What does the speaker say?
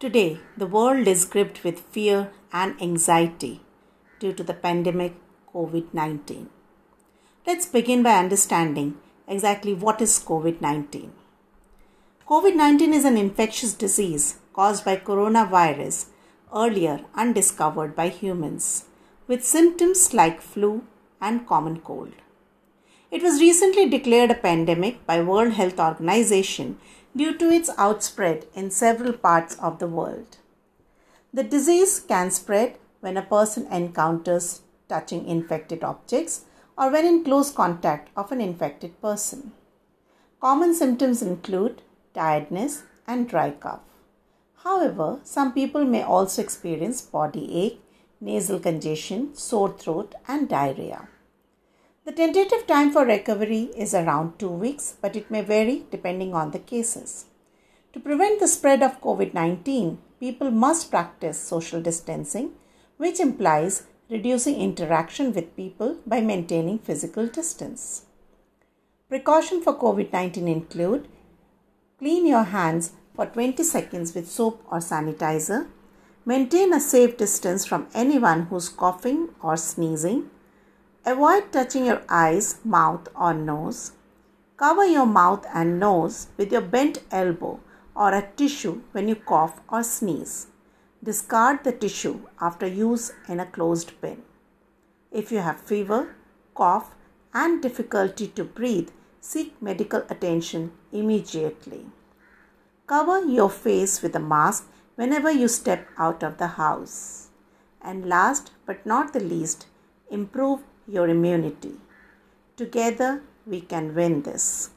Today, the world is gripped with fear and anxiety due to the pandemic COVID 19. Let's begin by understanding exactly what is COVID 19. COVID 19 is an infectious disease caused by coronavirus, earlier undiscovered by humans, with symptoms like flu and common cold. It was recently declared a pandemic by World Health Organization due to its outspread in several parts of the world. The disease can spread when a person encounters touching infected objects or when in close contact of an infected person. Common symptoms include tiredness and dry cough. However, some people may also experience body ache, nasal congestion, sore throat, and diarrhea. The tentative time for recovery is around two weeks, but it may vary depending on the cases. To prevent the spread of COVID 19, people must practice social distancing, which implies reducing interaction with people by maintaining physical distance. Precaution for COVID 19 include clean your hands for 20 seconds with soap or sanitizer, maintain a safe distance from anyone who's coughing or sneezing Avoid touching your eyes, mouth, or nose. Cover your mouth and nose with your bent elbow or a tissue when you cough or sneeze. Discard the tissue after use in a closed bin. If you have fever, cough, and difficulty to breathe, seek medical attention immediately. Cover your face with a mask whenever you step out of the house. And last but not the least, improve your immunity. Together, we can win this.